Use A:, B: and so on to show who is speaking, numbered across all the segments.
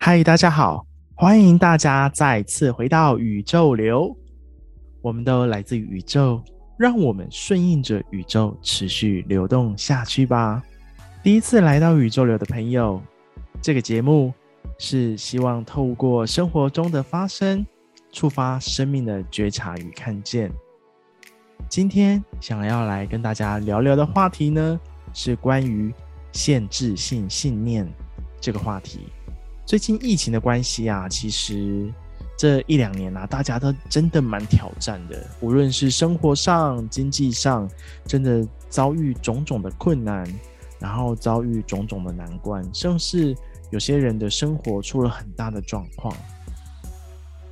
A: 嗨，大家好，欢迎大家再次回到宇宙流。我们都来自于宇宙，让我们顺应着宇宙持续流动下去吧。第一次来到宇宙流的朋友，这个节目是希望透过生活中的发生，触发生命的觉察与看见。今天想要来跟大家聊聊的话题呢，是关于限制性信念这个话题。最近疫情的关系啊，其实这一两年啊，大家都真的蛮挑战的。无论是生活上、经济上，真的遭遇种种的困难，然后遭遇种种的难关，甚至是有些人的生活出了很大的状况。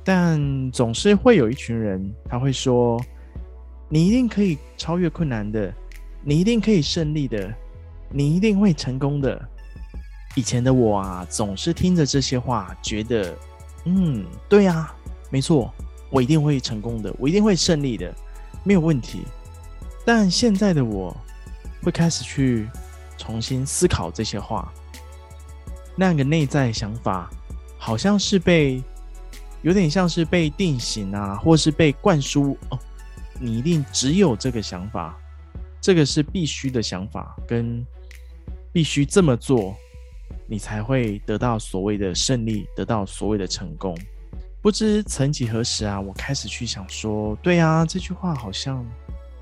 A: 但总是会有一群人，他会说：“你一定可以超越困难的，你一定可以胜利的，你一定会成功的。”以前的我啊，总是听着这些话，觉得，嗯，对啊，没错，我一定会成功的，我一定会胜利的，没有问题。但现在的我，会开始去重新思考这些话，那个内在想法，好像是被，有点像是被定型啊，或是被灌输哦，你一定只有这个想法，这个是必须的想法，跟必须这么做。你才会得到所谓的胜利，得到所谓的成功。不知曾几何时啊，我开始去想说，对啊，这句话好像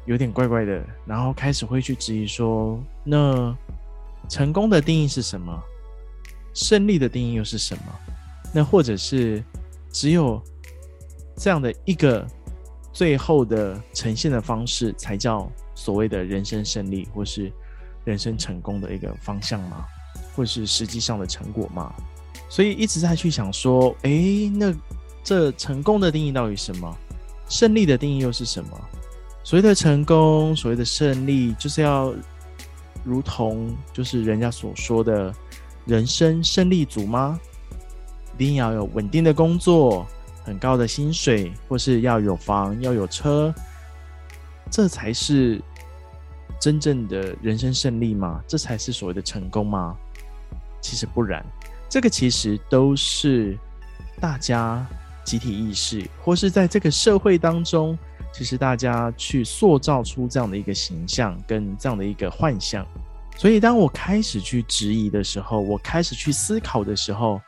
A: 有点怪怪的。然后开始会去质疑说，那成功的定义是什么？胜利的定义又是什么？那或者是只有这样的一个最后的呈现的方式，才叫所谓的人生胜利，或是人生成功的一个方向吗？或是实际上的成果吗，所以一直在去想说，哎，那这成功的定义到底什么？胜利的定义又是什么？所谓的成功，所谓的胜利，就是要如同就是人家所说的人生胜利组吗？一定要有稳定的工作，很高的薪水，或是要有房，要有车，这才是真正的人生胜利吗？这才是所谓的成功吗？其实不然，这个其实都是大家集体意识，或是在这个社会当中，其实大家去塑造出这样的一个形象跟这样的一个幻象。所以，当我开始去质疑的时候，我开始去思考的时候，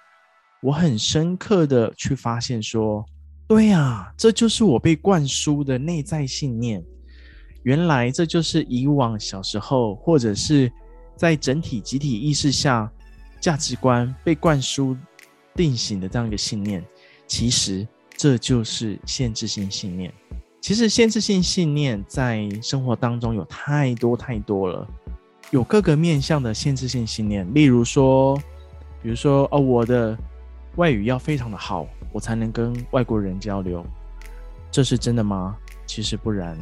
A: 我很深刻的去发现说，对呀，这就是我被灌输的内在信念。原来这就是以往小时候，或者是在整体集体意识下。价值观被灌输、定型的这样一个信念，其实这就是限制性信念。其实限制性信念在生活当中有太多太多了，有各个面向的限制性信念。例如说，比如说哦，我的外语要非常的好，我才能跟外国人交流，这是真的吗？其实不然。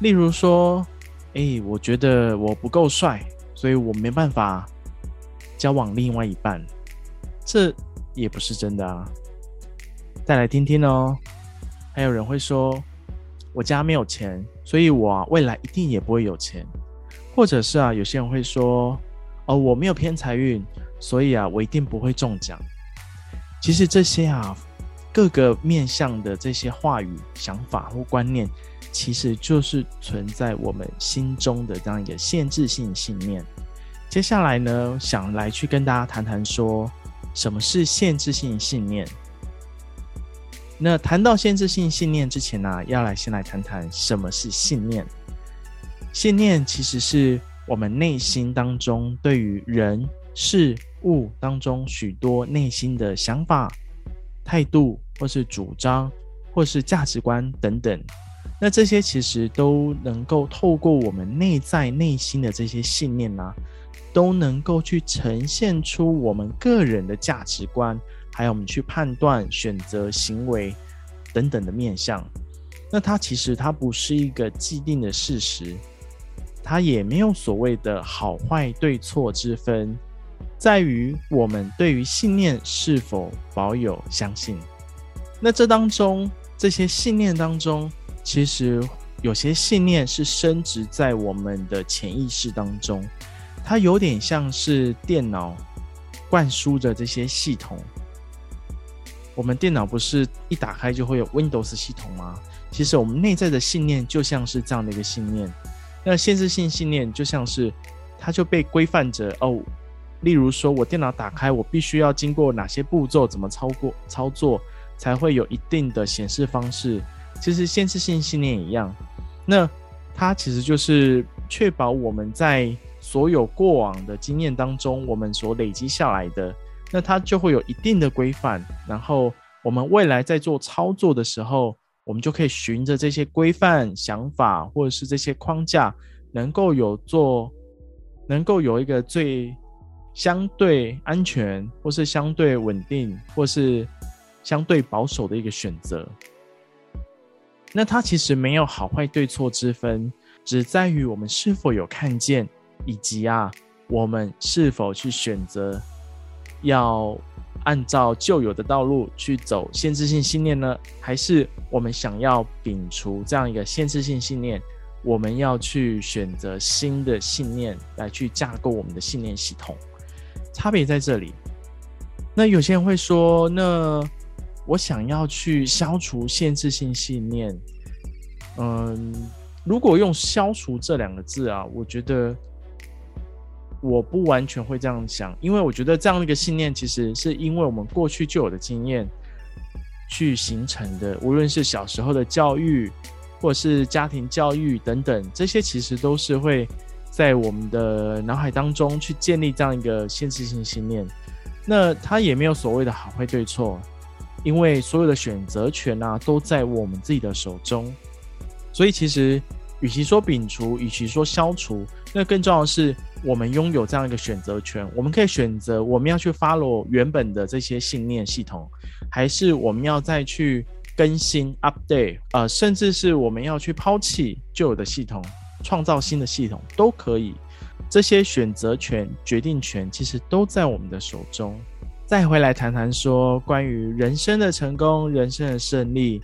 A: 例如说，诶，我觉得我不够帅，所以我没办法。交往另外一半，这也不是真的啊！再来听听哦。还有人会说，我家没有钱，所以我，未来一定也不会有钱。或者是啊，有些人会说，哦，我没有偏财运，所以啊，我一定不会中奖。其实这些啊，各个面向的这些话语、想法或观念，其实就是存在我们心中的这样一个限制性信念。接下来呢，想来去跟大家谈谈说，什么是限制性信念？那谈到限制性信念之前呢，要来先来谈谈什么是信念。信念其实是我们内心当中对于人事物当中许多内心的想法、态度，或是主张，或是价值观等等。那这些其实都能够透过我们内在内心的这些信念呢、啊。都能够去呈现出我们个人的价值观，还有我们去判断、选择、行为等等的面向。那它其实它不是一个既定的事实，它也没有所谓的好坏对错之分，在于我们对于信念是否保有相信。那这当中，这些信念当中，其实有些信念是深植在我们的潜意识当中，它有点像是电脑灌输的这些系统。我们电脑不是一打开就会有 Windows 系统吗？其实我们内在的信念就像是这样的一个信念。那限制性信念就像是它就被规范着哦。例如说，我电脑打开，我必须要经过哪些步骤，怎么操过操作，才会有一定的显示方式。其实限制性信念一样，那它其实就是确保我们在所有过往的经验当中，我们所累积下来的。那它就会有一定的规范，然后我们未来在做操作的时候，我们就可以循着这些规范想法，或者是这些框架，能够有做，能够有一个最相对安全，或是相对稳定，或是相对保守的一个选择。那它其实没有好坏对错之分，只在于我们是否有看见，以及啊，我们是否去选择。要按照旧有的道路去走限制性信念呢，还是我们想要摒除这样一个限制性信念？我们要去选择新的信念来去架构我们的信念系统，差别在这里。那有些人会说，那我想要去消除限制性信念，嗯，如果用“消除”这两个字啊，我觉得。我不完全会这样想，因为我觉得这样的一个信念，其实是因为我们过去就有的经验去形成的。无论是小时候的教育，或者是家庭教育等等，这些其实都是会在我们的脑海当中去建立这样一个限制性信念。那它也没有所谓的好坏对错，因为所有的选择权啊都在我们自己的手中。所以其实，与其说摒除，与其说消除，那更重要的是。我们拥有这样一个选择权，我们可以选择我们要去 follow 原本的这些信念系统，还是我们要再去更新 update，呃，甚至是我们要去抛弃旧有的系统，创造新的系统都可以。这些选择权、决定权其实都在我们的手中。再回来谈谈说关于人生的成功、人生的胜利，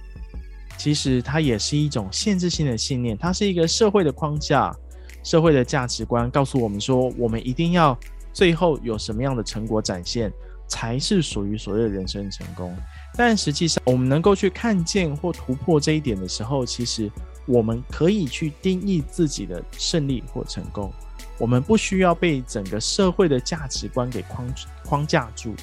A: 其实它也是一种限制性的信念，它是一个社会的框架。社会的价值观告诉我们说，我们一定要最后有什么样的成果展现，才是属于所谓的人生成功。但实际上，我们能够去看见或突破这一点的时候，其实我们可以去定义自己的胜利或成功。我们不需要被整个社会的价值观给框框架住。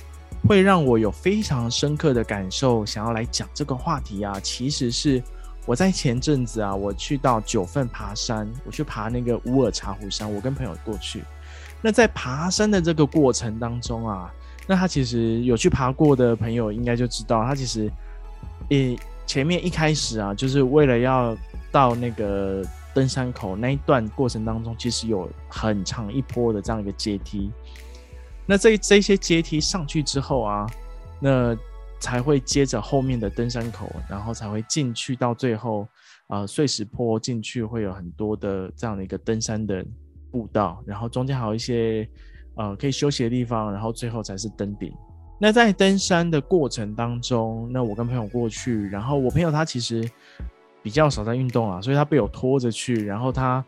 A: 会让我有非常深刻的感受，想要来讲这个话题啊，其实是。我在前阵子啊，我去到九份爬山，我去爬那个乌尔察湖山，我跟朋友过去。那在爬山的这个过程当中啊，那他其实有去爬过的朋友应该就知道，他其实，诶，前面一开始啊，就是为了要到那个登山口那一段过程当中，其实有很长一波的这样一个阶梯。那这这些阶梯上去之后啊，那。才会接着后面的登山口，然后才会进去到最后，呃，碎石坡进去会有很多的这样的一个登山的步道，然后中间还有一些呃可以休息的地方，然后最后才是登顶。那在登山的过程当中，那我跟朋友过去，然后我朋友他其实比较少在运动啊，所以他被我拖着去，然后他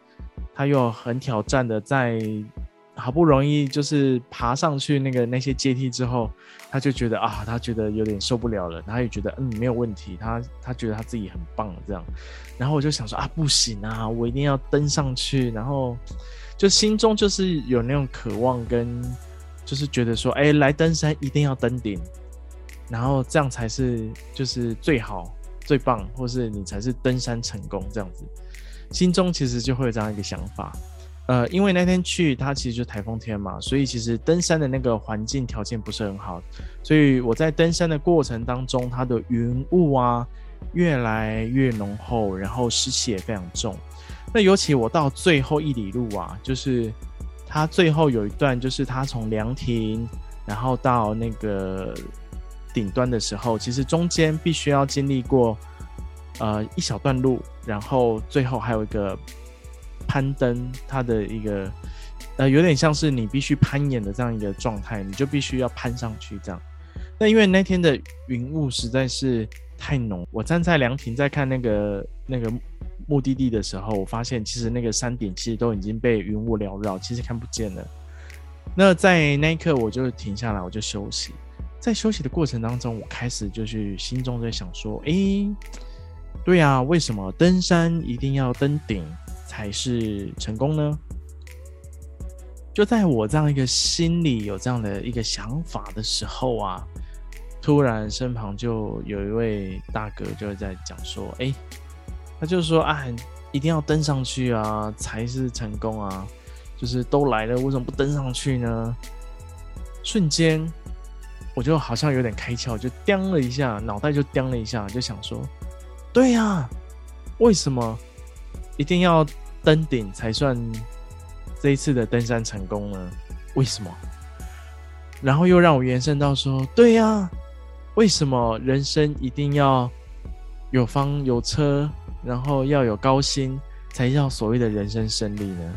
A: 他又很挑战的在。好不容易就是爬上去那个那些阶梯之后，他就觉得啊，他觉得有点受不了了，他也觉得嗯没有问题，他他觉得他自己很棒这样，然后我就想说啊不行啊，我一定要登上去，然后就心中就是有那种渴望跟就是觉得说哎、来登山一定要登顶，然后这样才是就是最好最棒，或是你才是登山成功这样子，心中其实就会有这样一个想法。呃，因为那天去，它其实就是台风天嘛，所以其实登山的那个环境条件不是很好，所以我在登山的过程当中，它的云雾啊越来越浓厚，然后湿气也非常重。那尤其我到最后一里路啊，就是它最后有一段，就是它从凉亭然后到那个顶端的时候，其实中间必须要经历过呃一小段路，然后最后还有一个。攀登它的一个呃，有点像是你必须攀岩的这样一个状态，你就必须要攀上去这样。那因为那天的云雾实在是太浓，我站在凉亭在看那个那个目的地的时候，我发现其实那个山顶其实都已经被云雾缭绕，其实看不见了。那在那一刻，我就停下来，我就休息。在休息的过程当中，我开始就是心中在想说：诶、对啊，为什么登山一定要登顶才是成功呢？就在我这样一个心里有这样的一个想法的时候啊，突然身旁就有一位大哥就在讲说：“诶、欸，他就说啊，一定要登上去啊，才是成功啊。”就是都来了，为什么不登上去呢？瞬间，我就好像有点开窍，就掂了一下，脑袋就掂了一下，就想说：对呀，为什么一定要登顶才算这一次的登山成功呢？为什么？然后又让我延伸到说：对呀，为什么人生一定要有房有车，然后要有高薪，才叫所谓的人生胜利呢？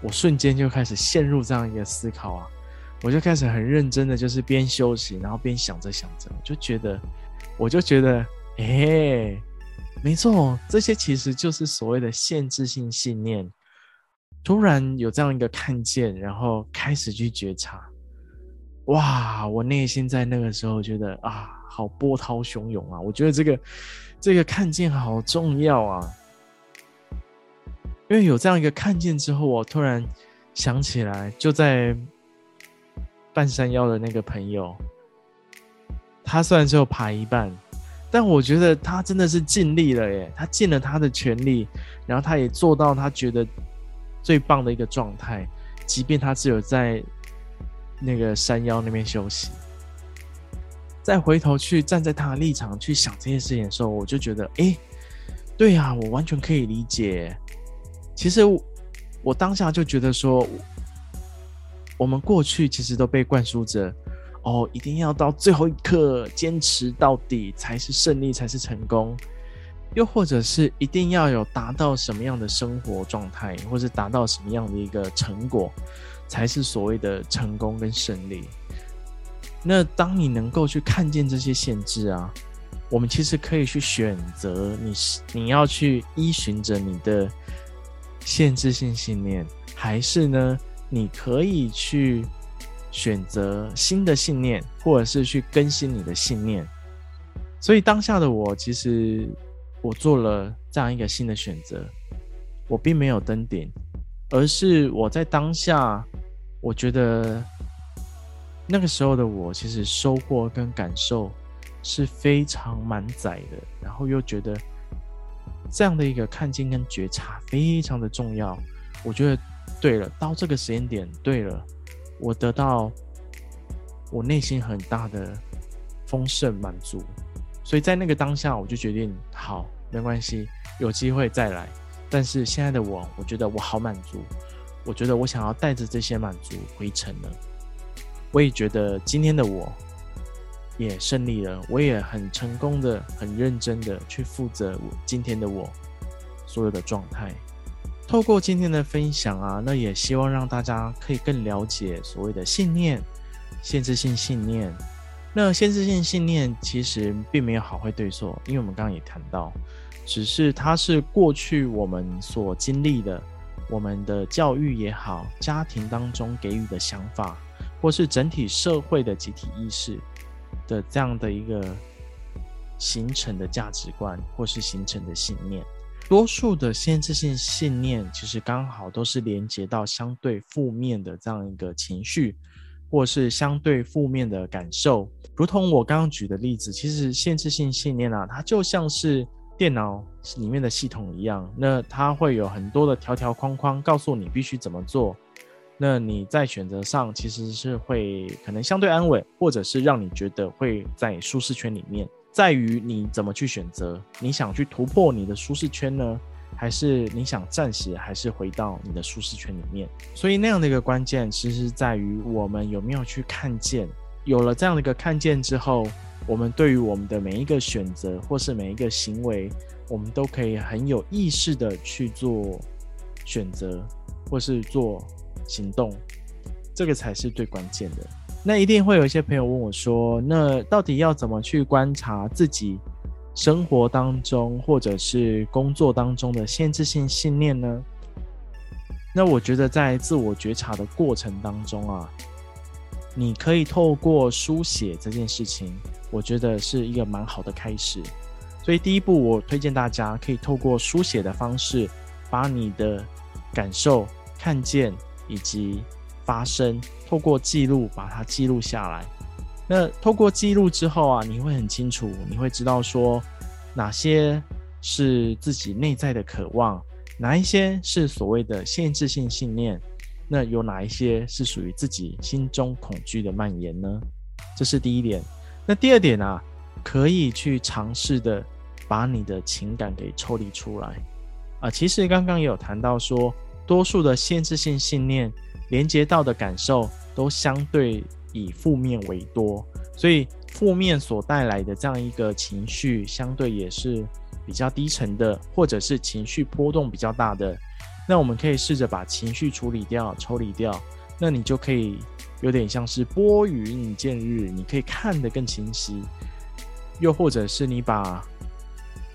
A: 我瞬间就开始陷入这样一个思考啊，我就开始很认真的，就是边休息，然后边想着想着，我就觉得，我就觉得，哎、欸，没错，这些其实就是所谓的限制性信念。突然有这样一个看见，然后开始去觉察，哇，我内心在那个时候觉得啊，好波涛汹涌啊！我觉得这个这个看见好重要啊。因为有这样一个看见之后，我突然想起来，就在半山腰的那个朋友，他虽然只有爬一半，但我觉得他真的是尽力了耶，他尽了他的全力，然后他也做到他觉得最棒的一个状态，即便他只有在那个山腰那边休息。再回头去站在他的立场去想这件事情的时候，我就觉得，哎，对呀，我完全可以理解。其实，我当下就觉得说，我们过去其实都被灌输着，哦，一定要到最后一刻坚持到底才是胜利，才是成功，又或者是一定要有达到什么样的生活状态，或是达到什么样的一个成果，才是所谓的成功跟胜利。那当你能够去看见这些限制啊，我们其实可以去选择你，你要去依循着你的。限制性信念，还是呢？你可以去选择新的信念，或者是去更新你的信念。所以当下的我，其实我做了这样一个新的选择。我并没有登顶，而是我在当下，我觉得那个时候的我，其实收获跟感受是非常满载的，然后又觉得。这样的一个看见跟觉察非常的重要，我觉得对了，到这个时间点对了，我得到我内心很大的丰盛满足，所以在那个当下，我就决定好，没关系，有机会再来。但是现在的我，我觉得我好满足，我觉得我想要带着这些满足回城了。我也觉得今天的我。也胜利了，我也很成功的、很认真的去负责我今天的我所有的状态。透过今天的分享啊，那也希望让大家可以更了解所谓的信念、限制性信念。那限制性信念其实并没有好坏对错，因为我们刚刚也谈到，只是它是过去我们所经历的，我们的教育也好，家庭当中给予的想法，或是整体社会的集体意识。的这样的一个形成的价值观，或是形成的信念，多数的限制性信念其实刚好都是连接到相对负面的这样一个情绪，或是相对负面的感受。如同我刚刚举的例子，其实限制性信念啊，它就像是电脑里面的系统一样，那它会有很多的条条框框，告诉你必须怎么做。那你在选择上其实是会可能相对安稳，或者是让你觉得会在舒适圈里面，在于你怎么去选择。你想去突破你的舒适圈呢，还是你想暂时还是回到你的舒适圈里面？所以那样的一个关键，其实在于我们有没有去看见。有了这样的一个看见之后，我们对于我们的每一个选择或是每一个行为，我们都可以很有意识的去做选择，或是做。行动，这个才是最关键的。那一定会有一些朋友问我说：“那到底要怎么去观察自己生活当中或者是工作当中的限制性信念呢？”那我觉得在自我觉察的过程当中啊，你可以透过书写这件事情，我觉得是一个蛮好的开始。所以第一步，我推荐大家可以透过书写的方式，把你的感受、看见以及发生，透过记录把它记录下来。那透过记录之后啊，你会很清楚，你会知道说哪些是自己内在的渴望，哪一些是所谓的限制性信念，那有哪一些是属于自己心中恐惧的蔓延呢？这是第一点。那第二点啊，可以去尝试的。把你的情感给抽离出来啊！其实刚刚也有谈到说，多数的限制性信念连接到的感受都相对以负面为多，所以负面所带来的这样一个情绪，相对也是比较低沉的，或者是情绪波动比较大的。那我们可以试着把情绪处理掉、抽离掉，那你就可以有点像是拨云见日，你可以看得更清晰。又或者是你把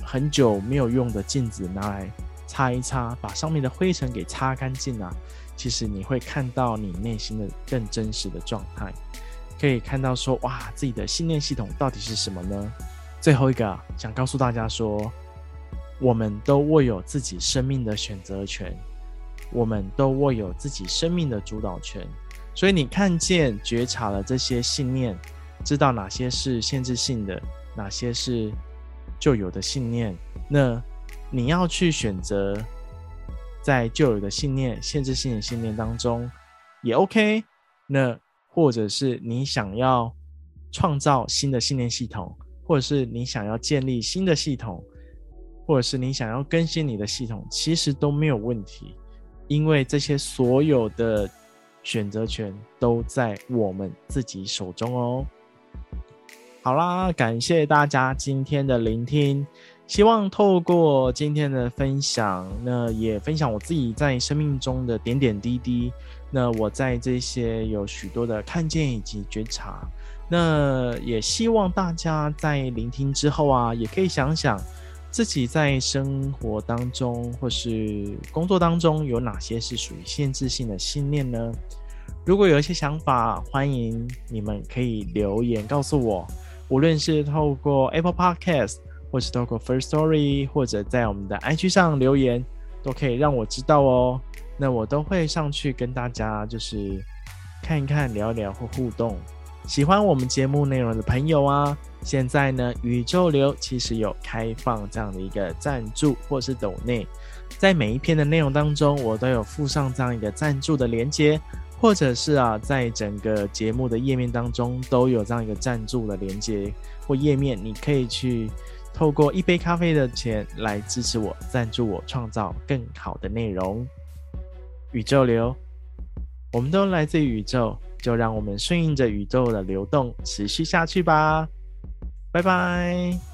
A: 很久没有用的镜子拿来擦一擦，把上面的灰尘给擦干净啊！其实你会看到你内心的更真实的状态，可以看到说，哇，自己的信念系统到底是什么呢？最后一个想告诉大家说，我们都握有自己生命的选择权，我们都握有自己生命的主导权。所以你看见、觉察了这些信念，知道哪些是限制性的，哪些是。旧有的信念，那你要去选择在旧有的信念、限制性的信念当中也 OK。那或者是你想要创造新的信念系统，或者是你想要建立新的系统，或者是你想要更新你的系统，其实都没有问题，因为这些所有的选择权都在我们自己手中哦。好啦，感谢大家今天的聆听。希望透过今天的分享，那也分享我自己在生命中的点点滴滴。那我在这些有许多的看见以及觉察。那也希望大家在聆听之后啊，也可以想想自己在生活当中或是工作当中有哪些是属于限制性的信念呢？如果有一些想法，欢迎你们可以留言告诉我。无论是透过 Apple Podcast，或是透过 First Story，或者在我们的 IG 上留言，都可以让我知道哦。那我都会上去跟大家就是看一看、聊一聊或互动。喜欢我们节目内容的朋友啊，现在呢，宇宙流其实有开放这样的一个赞助或是抖内，在每一篇的内容当中，我都有附上这样一个赞助的连接。或者是啊，在整个节目的页面当中都有这样一个赞助的连接或页面，你可以去透过一杯咖啡的钱来支持我，赞助我创造更好的内容。宇宙流，我们都来自宇宙，就让我们顺应着宇宙的流动，持续下去吧。拜拜。